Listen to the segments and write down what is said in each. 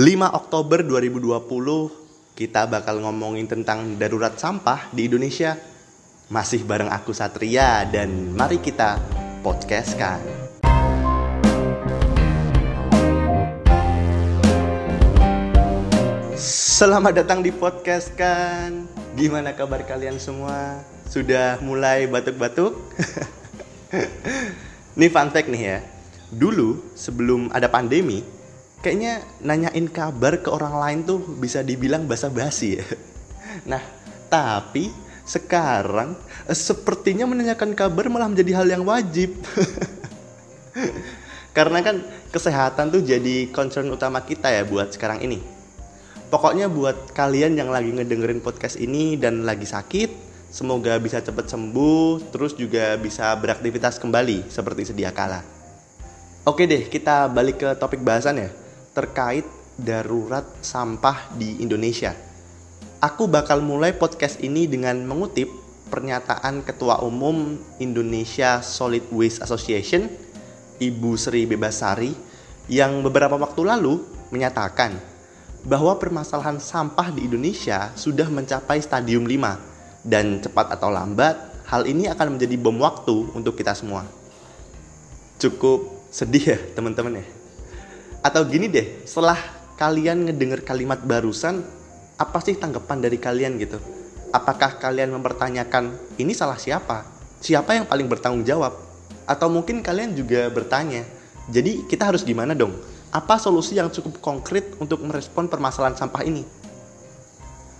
5 Oktober 2020 kita bakal ngomongin tentang darurat sampah di Indonesia. Masih bareng aku Satria dan mari kita podcast kan. Selamat datang di podcast kan. Gimana kabar kalian semua? Sudah mulai batuk-batuk? Nih fun fact nih ya. Dulu sebelum ada pandemi, kayaknya nanyain kabar ke orang lain tuh bisa dibilang basa-basi ya. Nah, tapi sekarang eh, sepertinya menanyakan kabar malah menjadi hal yang wajib. Karena kan kesehatan tuh jadi concern utama kita ya buat sekarang ini. Pokoknya buat kalian yang lagi ngedengerin podcast ini dan lagi sakit, semoga bisa cepat sembuh, terus juga bisa beraktivitas kembali seperti sedia kala. Oke deh, kita balik ke topik bahasan ya, terkait darurat sampah di Indonesia. Aku bakal mulai podcast ini dengan mengutip pernyataan Ketua Umum Indonesia Solid Waste Association, Ibu Sri Bebasari, yang beberapa waktu lalu menyatakan bahwa permasalahan sampah di Indonesia sudah mencapai stadium 5 dan cepat atau lambat hal ini akan menjadi bom waktu untuk kita semua. Cukup sedih ya teman-teman ya atau gini deh setelah kalian ngedenger kalimat barusan apa sih tanggapan dari kalian gitu? Apakah kalian mempertanyakan ini salah siapa? Siapa yang paling bertanggung jawab? Atau mungkin kalian juga bertanya jadi kita harus gimana dong? Apa solusi yang cukup konkret untuk merespon permasalahan sampah ini?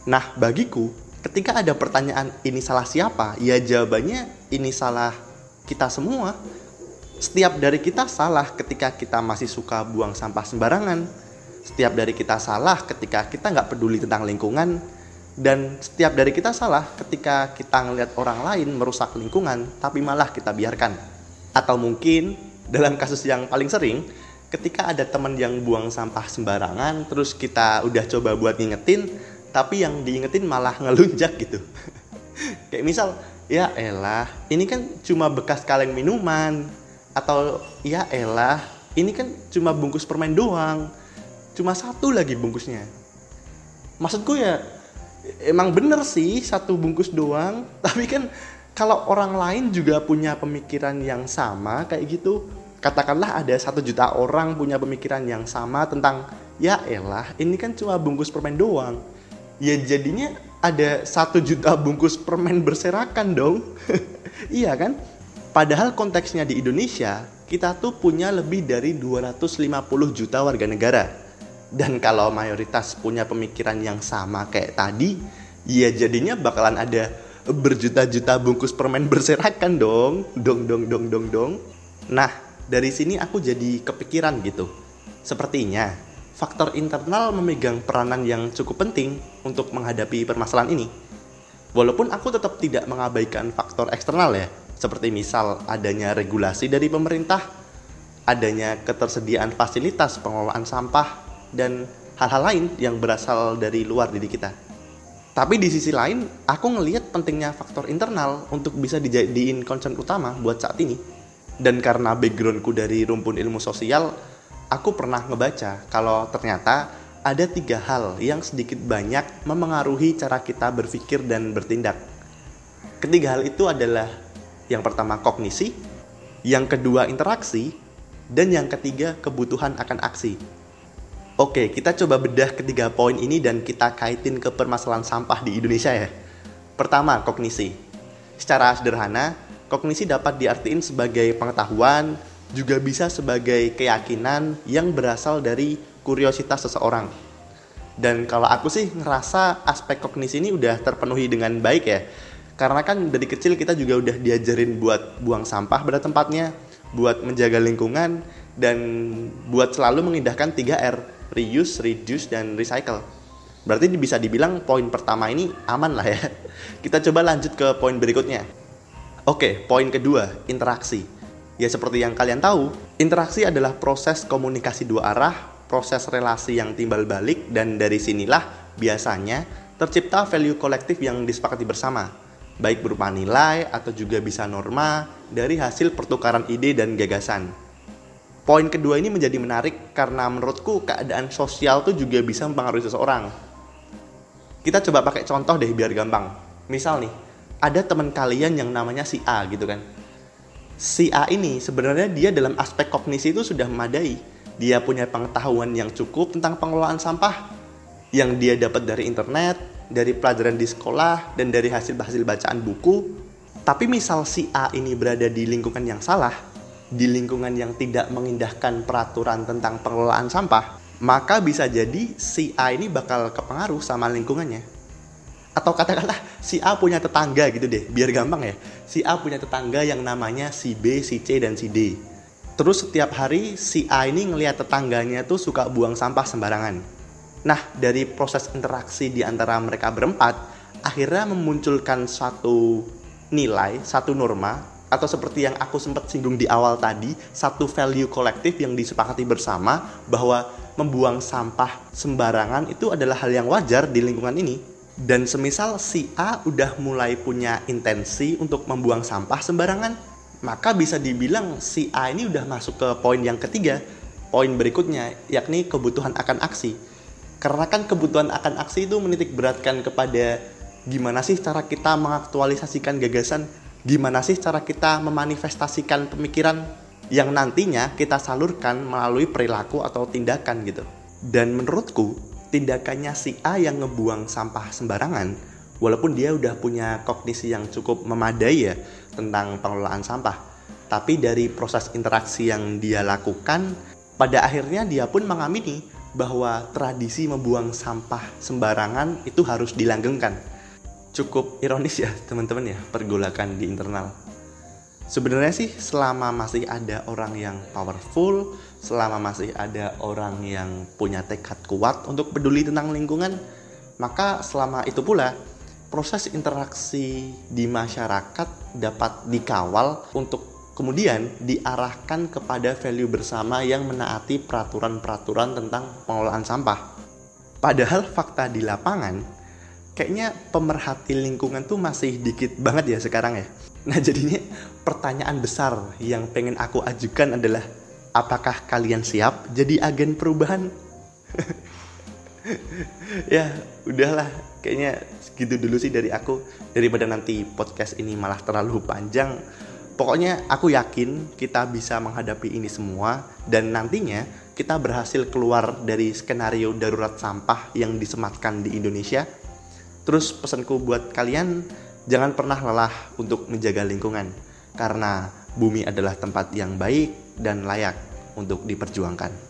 Nah bagiku ketika ada pertanyaan ini salah siapa? Ya jawabannya ini salah kita semua setiap dari kita salah ketika kita masih suka buang sampah sembarangan. Setiap dari kita salah ketika kita nggak peduli tentang lingkungan. Dan setiap dari kita salah ketika kita ngelihat orang lain merusak lingkungan, tapi malah kita biarkan. Atau mungkin dalam kasus yang paling sering, ketika ada teman yang buang sampah sembarangan, terus kita udah coba buat ngingetin, tapi yang diingetin malah ngelunjak gitu. Kayak misal, ya elah, ini kan cuma bekas kaleng minuman, atau ya elah ini kan cuma bungkus permen doang. Cuma satu lagi bungkusnya. Maksudku ya emang bener sih satu bungkus doang. Tapi kan kalau orang lain juga punya pemikiran yang sama kayak gitu. Katakanlah ada satu juta orang punya pemikiran yang sama tentang ya elah ini kan cuma bungkus permen doang. Ya jadinya ada satu juta bungkus permen berserakan dong. Iya kan Padahal konteksnya di Indonesia, kita tuh punya lebih dari 250 juta warga negara. Dan kalau mayoritas punya pemikiran yang sama kayak tadi, ya jadinya bakalan ada berjuta-juta bungkus permen berserakan dong. Dong dong dong dong dong. Nah, dari sini aku jadi kepikiran gitu. Sepertinya faktor internal memegang peranan yang cukup penting untuk menghadapi permasalahan ini. Walaupun aku tetap tidak mengabaikan faktor eksternal ya, seperti misal adanya regulasi dari pemerintah, adanya ketersediaan fasilitas pengelolaan sampah, dan hal-hal lain yang berasal dari luar diri kita. Tapi di sisi lain, aku ngelihat pentingnya faktor internal untuk bisa dijadiin concern utama buat saat ini. Dan karena backgroundku dari rumpun ilmu sosial, aku pernah ngebaca kalau ternyata ada tiga hal yang sedikit banyak memengaruhi cara kita berpikir dan bertindak. Ketiga hal itu adalah yang pertama kognisi, yang kedua interaksi, dan yang ketiga kebutuhan akan aksi. Oke, kita coba bedah ketiga poin ini dan kita kaitin ke permasalahan sampah di Indonesia ya. Pertama, kognisi. Secara sederhana, kognisi dapat diartikan sebagai pengetahuan, juga bisa sebagai keyakinan yang berasal dari kuriositas seseorang. Dan kalau aku sih ngerasa aspek kognisi ini udah terpenuhi dengan baik ya karena kan dari kecil kita juga udah diajarin buat buang sampah pada tempatnya, buat menjaga lingkungan, dan buat selalu mengindahkan 3R, reuse, reduce, dan recycle. Berarti bisa dibilang poin pertama ini aman lah ya. Kita coba lanjut ke poin berikutnya. Oke, poin kedua, interaksi. Ya seperti yang kalian tahu, interaksi adalah proses komunikasi dua arah, proses relasi yang timbal balik, dan dari sinilah biasanya tercipta value kolektif yang disepakati bersama baik berupa nilai atau juga bisa norma dari hasil pertukaran ide dan gagasan. Poin kedua ini menjadi menarik karena menurutku keadaan sosial tuh juga bisa mempengaruhi seseorang. Kita coba pakai contoh deh biar gampang. Misal nih, ada teman kalian yang namanya si A gitu kan. Si A ini sebenarnya dia dalam aspek kognisi itu sudah memadai. Dia punya pengetahuan yang cukup tentang pengelolaan sampah yang dia dapat dari internet, dari pelajaran di sekolah, dan dari hasil-hasil bacaan buku. Tapi misal si A ini berada di lingkungan yang salah, di lingkungan yang tidak mengindahkan peraturan tentang pengelolaan sampah, maka bisa jadi si A ini bakal kepengaruh sama lingkungannya. Atau katakanlah si A punya tetangga gitu deh, biar gampang ya. Si A punya tetangga yang namanya si B, si C, dan si D. Terus setiap hari si A ini ngelihat tetangganya tuh suka buang sampah sembarangan Nah, dari proses interaksi di antara mereka berempat, akhirnya memunculkan satu nilai, satu norma, atau seperti yang aku sempat singgung di awal tadi, satu value kolektif yang disepakati bersama bahwa membuang sampah sembarangan itu adalah hal yang wajar di lingkungan ini. Dan semisal si A udah mulai punya intensi untuk membuang sampah sembarangan, maka bisa dibilang si A ini udah masuk ke poin yang ketiga, poin berikutnya, yakni kebutuhan akan aksi karena kan kebutuhan akan aksi itu menitik beratkan kepada gimana sih cara kita mengaktualisasikan gagasan, gimana sih cara kita memanifestasikan pemikiran yang nantinya kita salurkan melalui perilaku atau tindakan gitu. Dan menurutku, tindakannya si A yang ngebuang sampah sembarangan, walaupun dia udah punya kognisi yang cukup memadai ya tentang pengelolaan sampah, tapi dari proses interaksi yang dia lakukan, pada akhirnya dia pun mengamini bahwa tradisi membuang sampah sembarangan itu harus dilanggengkan. Cukup ironis ya teman-teman ya pergolakan di internal. Sebenarnya sih selama masih ada orang yang powerful, selama masih ada orang yang punya tekad kuat untuk peduli tentang lingkungan, maka selama itu pula proses interaksi di masyarakat dapat dikawal untuk kemudian diarahkan kepada value bersama yang menaati peraturan-peraturan tentang pengelolaan sampah. Padahal fakta di lapangan, kayaknya pemerhati lingkungan tuh masih dikit banget ya sekarang ya. Nah jadinya pertanyaan besar yang pengen aku ajukan adalah apakah kalian siap jadi agen perubahan? ya udahlah kayaknya segitu dulu sih dari aku daripada nanti podcast ini malah terlalu panjang Pokoknya aku yakin kita bisa menghadapi ini semua dan nantinya kita berhasil keluar dari skenario darurat sampah yang disematkan di Indonesia. Terus pesanku buat kalian jangan pernah lelah untuk menjaga lingkungan karena bumi adalah tempat yang baik dan layak untuk diperjuangkan.